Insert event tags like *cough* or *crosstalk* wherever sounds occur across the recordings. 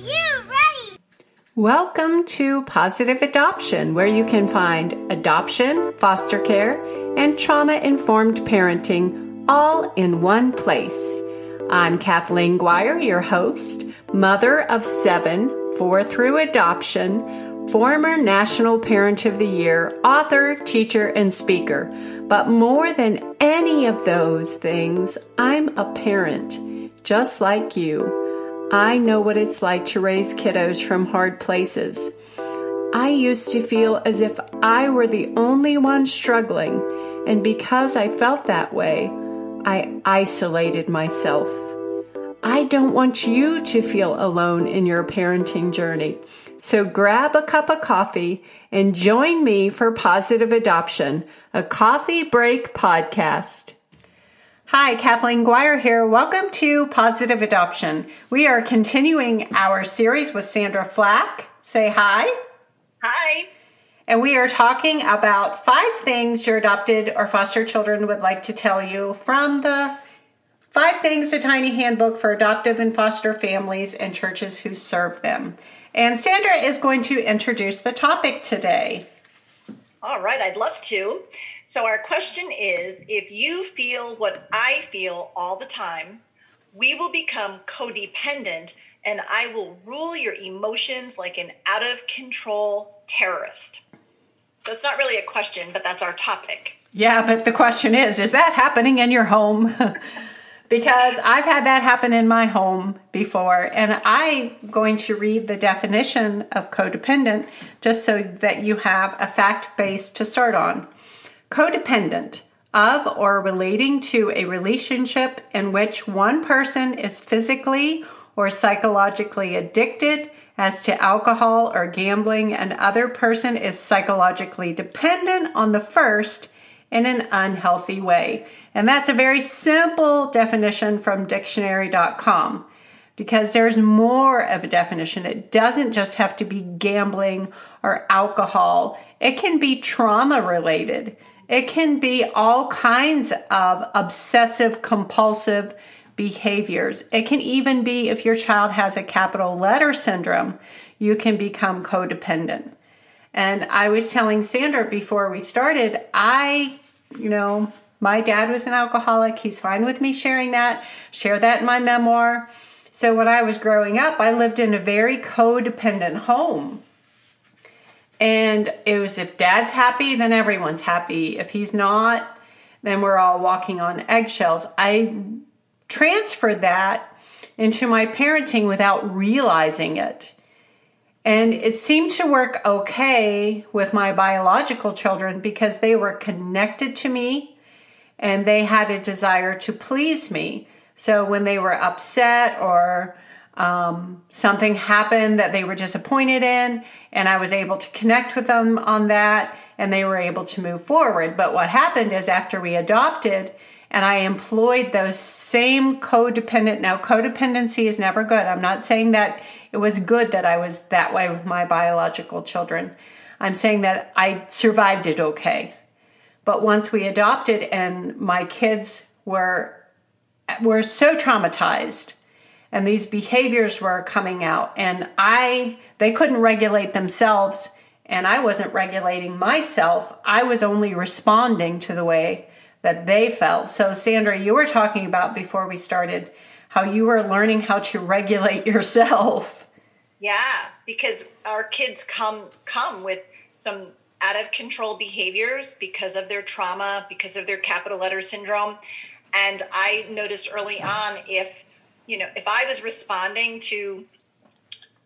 you ready? Welcome to Positive Adoption, where you can find adoption, foster care, and trauma informed parenting all in one place. I'm Kathleen Guire, your host, mother of seven, four through adoption, former National Parent of the Year, author, teacher, and speaker. But more than any of those things, I'm a parent, just like you. I know what it's like to raise kiddos from hard places. I used to feel as if I were the only one struggling, and because I felt that way, I isolated myself. I don't want you to feel alone in your parenting journey. So grab a cup of coffee and join me for Positive Adoption, a coffee break podcast. Hi, Kathleen Guire here. Welcome to Positive Adoption. We are continuing our series with Sandra Flack. Say hi. Hi. And we are talking about five things your adopted or foster children would like to tell you from the Five Things, a Tiny Handbook for Adoptive and Foster Families and Churches Who Serve Them. And Sandra is going to introduce the topic today. All right, I'd love to. So, our question is if you feel what I feel all the time, we will become codependent and I will rule your emotions like an out of control terrorist. So, it's not really a question, but that's our topic. Yeah, but the question is is that happening in your home? *laughs* because I've had that happen in my home before. And I'm going to read the definition of codependent just so that you have a fact base to start on. Codependent of or relating to a relationship in which one person is physically or psychologically addicted as to alcohol or gambling and other person is psychologically dependent on the first in an unhealthy way. And that's a very simple definition from dictionary.com because there's more of a definition. It doesn't just have to be gambling or alcohol, it can be trauma related. It can be all kinds of obsessive compulsive behaviors. It can even be if your child has a capital letter syndrome, you can become codependent. And I was telling Sandra before we started, I you know, my dad was an alcoholic. He's fine with me sharing that, share that in my memoir. So when I was growing up, I lived in a very codependent home. And it was if dad's happy, then everyone's happy. If he's not, then we're all walking on eggshells. I transferred that into my parenting without realizing it. And it seemed to work okay with my biological children because they were connected to me and they had a desire to please me. So when they were upset or um, something happened that they were disappointed in, and I was able to connect with them on that, and they were able to move forward. But what happened is after we adopted, and I employed those same codependent. Now, codependency is never good. I'm not saying that it was good that I was that way with my biological children. I'm saying that I survived it okay. But once we adopted and my kids were were so traumatized and these behaviors were coming out and I they couldn't regulate themselves and I wasn't regulating myself. I was only responding to the way that they felt. So Sandra, you were talking about before we started how you were learning how to regulate *laughs* yourself. Yeah, because our kids come come with some out of control behaviors because of their trauma, because of their capital letter syndrome. And I noticed early on if, you know, if I was responding to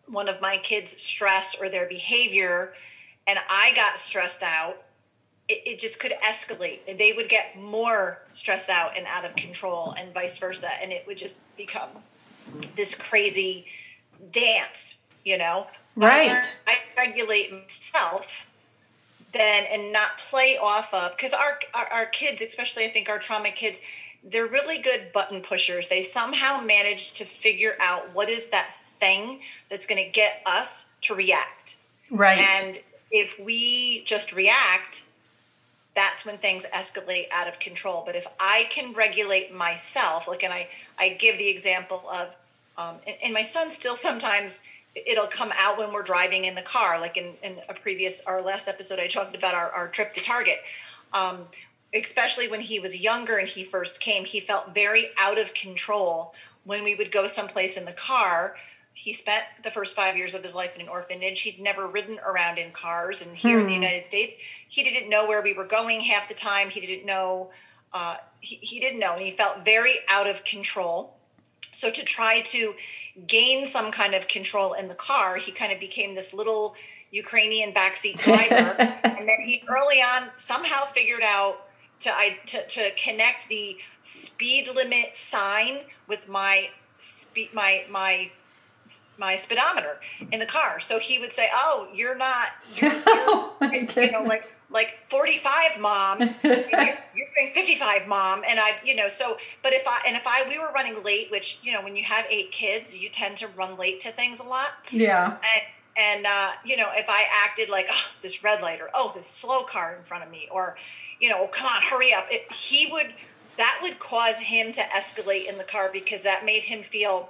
one of my kids' stress or their behavior and I got stressed out, it, it just could escalate. They would get more stressed out and out of control and vice versa. And it would just become this crazy dance you know? Right. I regulate myself then and not play off of because our, our, our kids especially i think our trauma kids they're really good button pushers. They somehow manage to figure out what is that thing that's going to get us to react. Right. And if we just react that's when things escalate out of control. But if i can regulate myself like and i i give the example of um, and, and my son still sometimes it'll come out when we're driving in the car like in, in a previous our last episode i talked about our, our trip to target um, especially when he was younger and he first came he felt very out of control when we would go someplace in the car he spent the first five years of his life in an orphanage he'd never ridden around in cars and here hmm. in the hmm. united states he didn't know where we were going half the time he didn't know uh, he, he didn't know and he felt very out of control so to try to gain some kind of control in the car, he kind of became this little Ukrainian backseat driver. *laughs* and then he early on somehow figured out to, I, to, to connect the speed limit sign with my speed, my, my my speedometer in the car. So he would say, "Oh, you're not, *laughs* you're, you're oh you know, like like 45, mom. *laughs* you're, you're doing 55, mom." And I, you know, so but if I and if I we were running late, which you know, when you have eight kids, you tend to run late to things a lot. Yeah. And, and uh, you know, if I acted like oh, this red light or oh this slow car in front of me or you know, oh, come on, hurry up, it, he would that would cause him to escalate in the car because that made him feel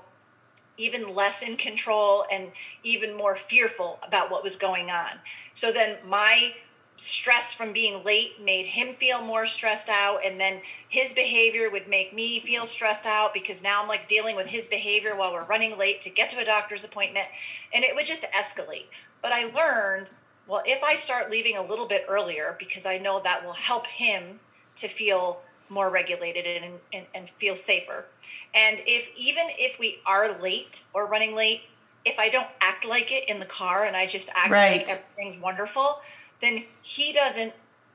even less in control and even more fearful about what was going on. So then my stress from being late made him feel more stressed out and then his behavior would make me feel stressed out because now I'm like dealing with his behavior while we're running late to get to a doctor's appointment and it would just escalate. But I learned, well, if I start leaving a little bit earlier because I know that will help him to feel more regulated and, and, and feel safer. And if even if we are late or running late, if I don't act like it in the car and I just act right. like everything's wonderful, then he doesn't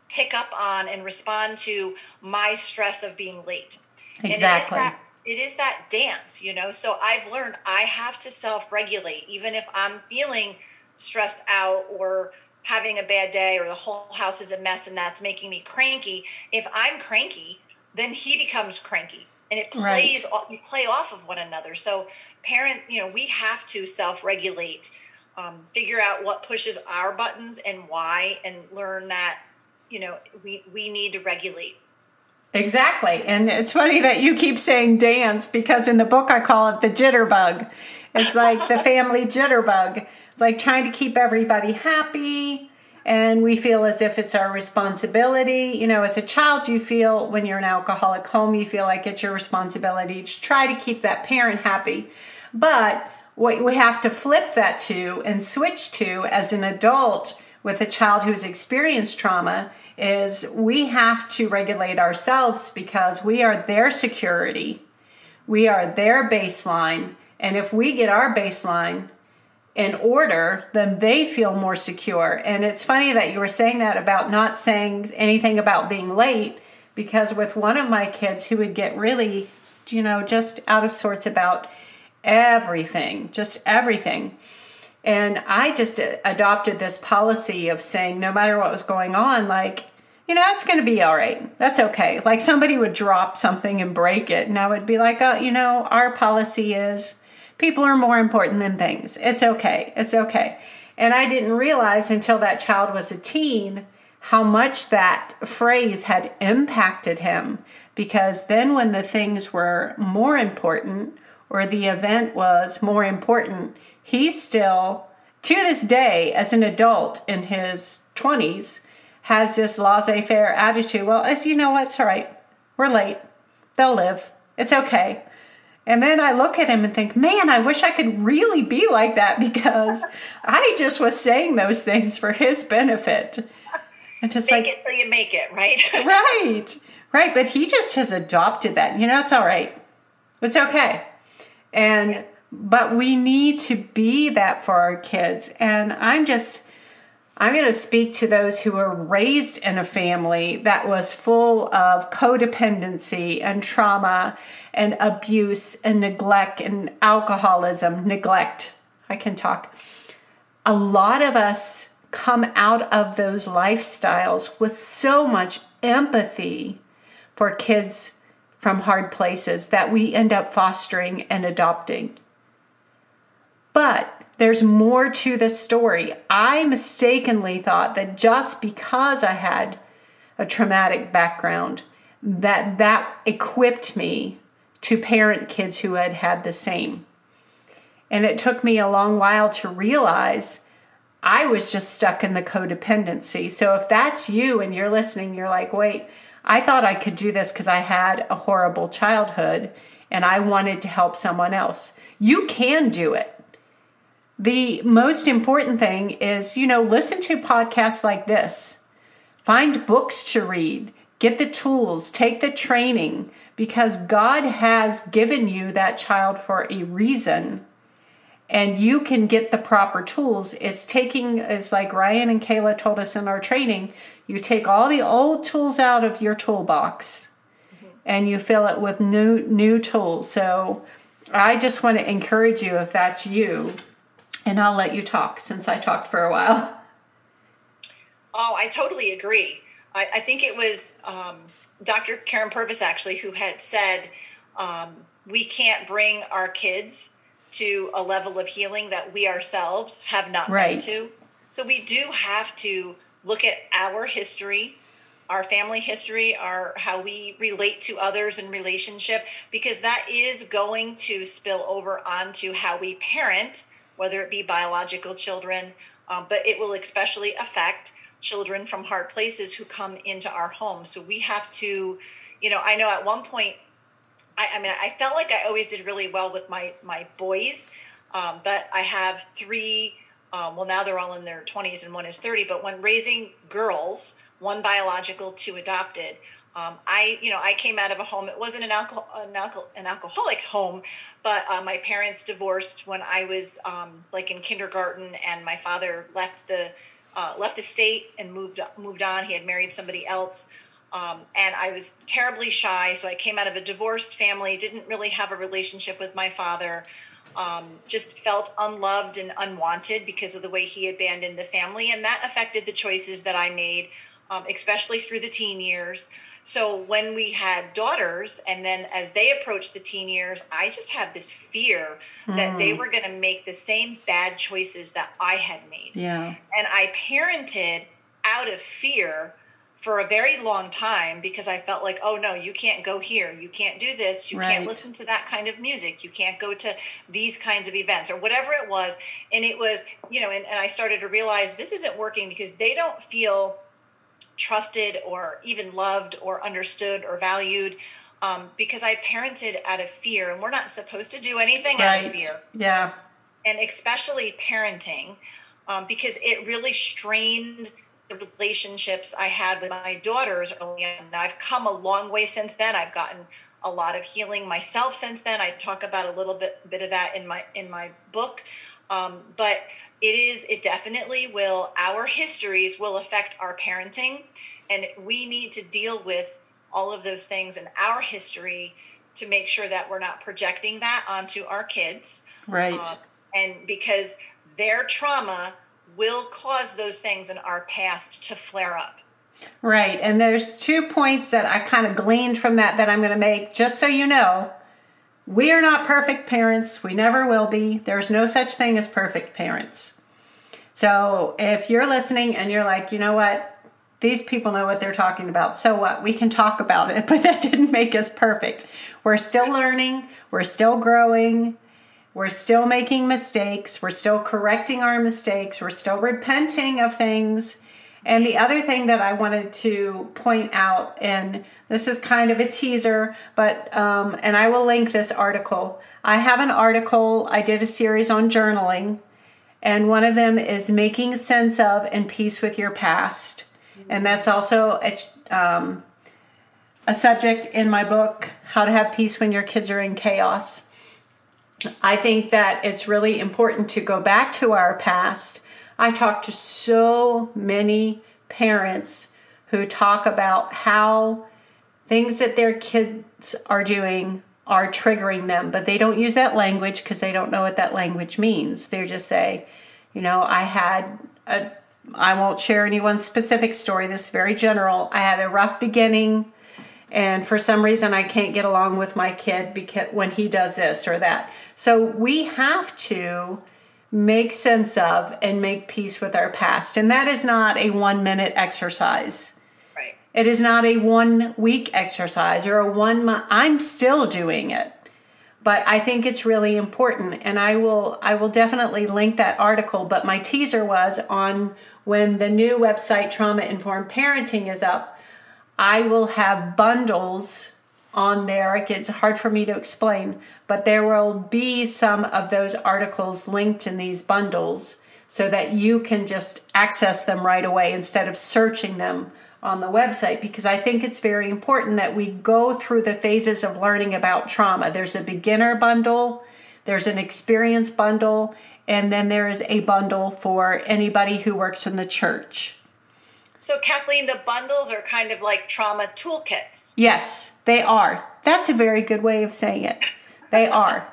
pick up on and respond to my stress of being late. Exactly. And it is that, it is that dance, you know. So I've learned I have to self regulate, even if I'm feeling stressed out or having a bad day or the whole house is a mess and that's making me cranky. If I'm cranky, then he becomes cranky. And it plays right. you play off of one another. So parent you know we have to self-regulate um, figure out what pushes our buttons and why and learn that you know we we need to regulate. Exactly. And it's funny that you keep saying dance because in the book i call it the jitterbug. It's like the *laughs* family jitterbug. It's like trying to keep everybody happy and we feel as if it's our responsibility. You know, as a child, you feel when you're in an alcoholic home, you feel like it's your responsibility to try to keep that parent happy. But what we have to flip that to and switch to as an adult with a child who's experienced trauma is we have to regulate ourselves because we are their security, we are their baseline. And if we get our baseline in order, then they feel more secure. And it's funny that you were saying that about not saying anything about being late, because with one of my kids who would get really, you know, just out of sorts about everything, just everything. And I just adopted this policy of saying, no matter what was going on, like, you know, it's going to be all right. That's okay. Like somebody would drop something and break it, and I would be like, oh, you know, our policy is people are more important than things. It's okay. It's okay. And I didn't realize until that child was a teen how much that phrase had impacted him because then when the things were more important or the event was more important, he still, to this day, as an adult in his 20s, has this laissez faire attitude. Well, as you know what? It's all right. We're late. They'll live. It's okay. And then I look at him and think, man, I wish I could really be like that because *laughs* I just was saying those things for his benefit. And just make like, it so you make it, right? *laughs* right, right. But he just has adopted that. You know, it's all right. It's okay. And, yeah. but we need to be that for our kids. And I'm just, I'm going to speak to those who were raised in a family that was full of codependency and trauma and abuse and neglect and alcoholism, neglect. I can talk. A lot of us come out of those lifestyles with so much empathy for kids from hard places that we end up fostering and adopting. But there's more to the story. I mistakenly thought that just because I had a traumatic background, that that equipped me to parent kids who had had the same. And it took me a long while to realize I was just stuck in the codependency. So if that's you and you're listening, you're like, wait, I thought I could do this because I had a horrible childhood and I wanted to help someone else. You can do it. The most important thing is, you know, listen to podcasts like this, find books to read, get the tools, take the training, because God has given you that child for a reason and you can get the proper tools. It's taking, it's like Ryan and Kayla told us in our training, you take all the old tools out of your toolbox mm-hmm. and you fill it with new new tools. So I just want to encourage you if that's you, and I'll let you talk since I talked for a while. Oh, I totally agree. I, I think it was um, Dr. Karyn Purvis actually who had said um, we can't bring our kids to a level of healing that we ourselves have not right. been to. So we do have to look at our history, our family history, our how we relate to others in relationship, because that is going to spill over onto how we parent, whether it be biological children, um, but it will especially affect children from hard places who come into our home. So we have to, you know, I know at one point I, I mean, I felt like I always did really well with my my boys, um, but I have three. Um, well, now they're all in their 20s and one is 30. But when raising girls, one biological, two adopted, um, I, you know, I came out of a home. It wasn't an alcohol, an, alcohol, an alcoholic home, but uh, my parents divorced when I was um, like in kindergarten, and my father left the uh, left the state and moved moved on. He had married somebody else. Um, and I was terribly shy. So I came out of a divorced family, didn't really have a relationship with my father, um, just felt unloved and unwanted because of the way he abandoned the family. And that affected the choices that I made, um, especially through the teen years. So when we had daughters, and then as they approached the teen years, I just had this fear mm. that they hmm. were going to make the same bad choices that I had made. Yeah. And I parented out of fear for a very long time because I felt like, oh no, you can't go here, you can't do this, you right. can't listen to that kind of music, you can't go to these kinds of events or whatever it was. And it was, you know, and, and I started to realize this isn't working because they don't feel trusted or even loved or understood or valued. Um, because I parented out of fear, and we're not supposed to do anything right. out of fear. Yeah. And especially parenting, um, because it really strained the relationships I had with my daughters early on. I've come a long way since then. I've gotten a lot of healing myself since then. I talk about a little bit bit of that in my in my book. Um, but it is it definitely will our histories will affect our parenting and we need to deal with all of those things in our history to make sure that we're not projecting that onto our kids right uh, and because their trauma will cause those things in our past to flare up. Right. And there's two points that I kind of gleaned from that that I'm going to make just so you know. We are not perfect parents. We never will be. There's no such thing as perfect parents. So if you're listening and you're like, you know what? These people know what they're talking about. So what? We can talk about it, *laughs* but that didn't make us perfect. We're still learning, we're still growing, we're still making mistakes. We're still correcting our mistakes. We're still repenting of things. And the other thing that I wanted to point out, and this is kind of a teaser, but, um, and I will link this article. I have an article, I did a series on journaling, and one of them is making sense of and peace with your past. And that's also a, um, a subject in my book, How to Have Peace When Your Kids Are in Chaos. I think that it's really important to go back to our past. I talk to so many parents who talk about how things that their kids are doing are triggering them, but they don't use that language because they don't know what that language means. They just say, you know, I had a, I won't share anyone's specific story, this is very general. I had a rough beginning, and for some reason I can't get along with my kid because when he does this or that. So we have to make sense of and make peace with our past. And that is not a one minute exercise. Right. It is not a one week exercise or a one month. I'm still doing it. but I think it's really important and I will I will definitely link that article but my teaser was on when the new website trauma informed parenting is up I will have bundles on there it's hard for me to explain but there will be some of those articles linked in these bundles so that you can just access them right away instead of searching them on the website because I think it's very important that we go through the phases of learning about trauma. There's a beginner bundle, there's an experience bundle, and then there is a bundle for anybody who works in the church. So, Kathleen, the bundles are kind of like trauma toolkits. Yes, they are. That's a very good way of saying it. They are.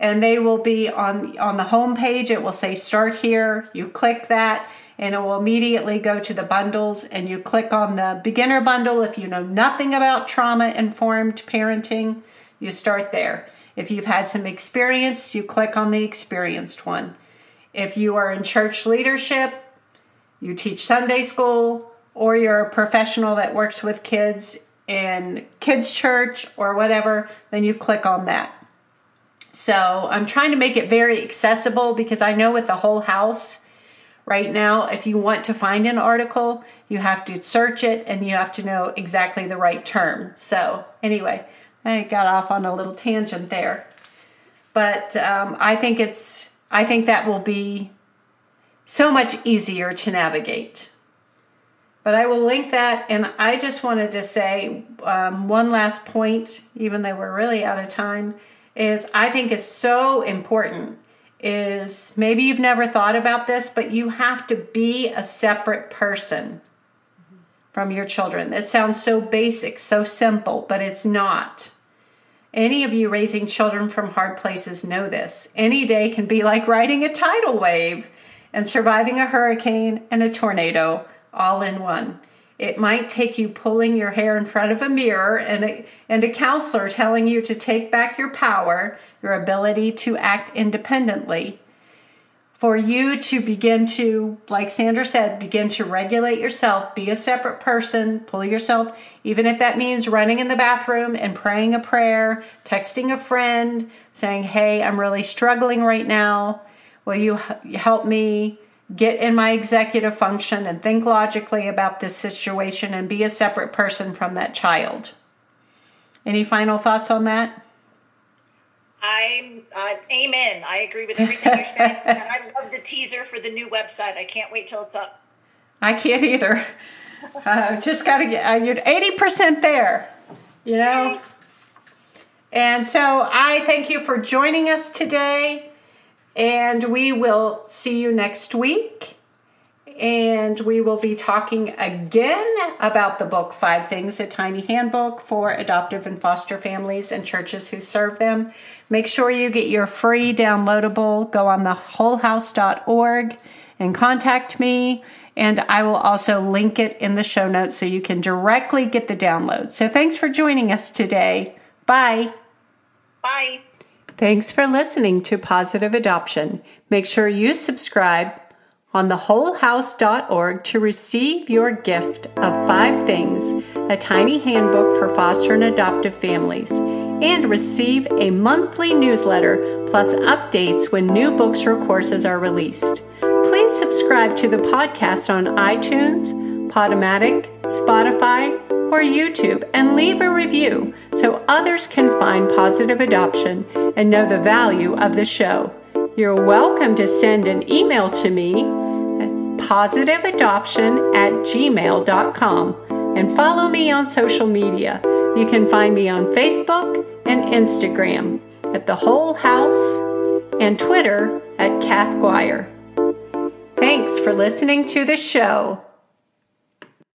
and they will be on on the home page. It will say start here. You click that and it will immediately go to the bundles and you click on the beginner bundle if you know nothing about trauma informed parenting you start there if you've had some experience you click on the experienced one if you are in church leadership you teach sunday school or you're a professional that works with kids in kids church or whatever then you click on that so i'm trying to make it very accessible because i know with the whole house Right now, if you want to find an article, you have to search it and you have to know exactly the right term. So, anyway, I got off on a little tangent there. But um, I think it's, I think that will be so much easier to navigate. But I will link that, and I just wanted to say um, one last point, even though we're really out of time, is I think is so important is maybe you've never thought about this, but you have to be a separate person from your children. That sounds so basic, so simple, but it's not. Any of you raising children from hard places know this. Any day can be like riding a tidal wave and surviving a hurricane and a tornado all in one. It might take you pulling your hair in front of a mirror and a, and a counselor telling you to take back your power, your ability to act independently. For you to begin to, like Sandra said, begin to regulate yourself, be a separate person, pull yourself, even if that means running in the bathroom and praying a prayer, texting a friend, saying, Hey, I'm really struggling right now. Will you help me? get in my executive function and think logically about this situation and be a separate person from that child. Any final thoughts on that? I'm uh, amen. I agree with everything you're saying, *laughs* and I love the teaser for the new website. I can't wait till it's up. I can't either. *laughs* uh, just got to get uh, you're eighty percent there, you know. And so I thank you for joining us today. And we will see you next week. And we will be talking again about the book Five Things, a tiny handbook for adoptive and foster families and churches who serve them. Make sure you get your free downloadable. Go on the wholehouse.org and contact me. And I will also link it in the show notes so you can directly get the download. So thanks for joining us today. Bye. Bye. Thanks for listening to Positive Adoption. Make sure you subscribe on thewholehouse.org to receive your gift of five things, a tiny handbook for foster and adoptive families, and receive a monthly newsletter plus updates when new books or courses are released. Please subscribe to the podcast on iTunes, Podomatic, Spotify, or YouTube and leave a review so others can find positive adoption and know the value of the show. You're welcome to send an email to me at positiveadoption at gmail.com and follow me on social media. You can find me on Facebook and Instagram at The Whole House and Twitter at Kath Guire. Thanks for listening to the show.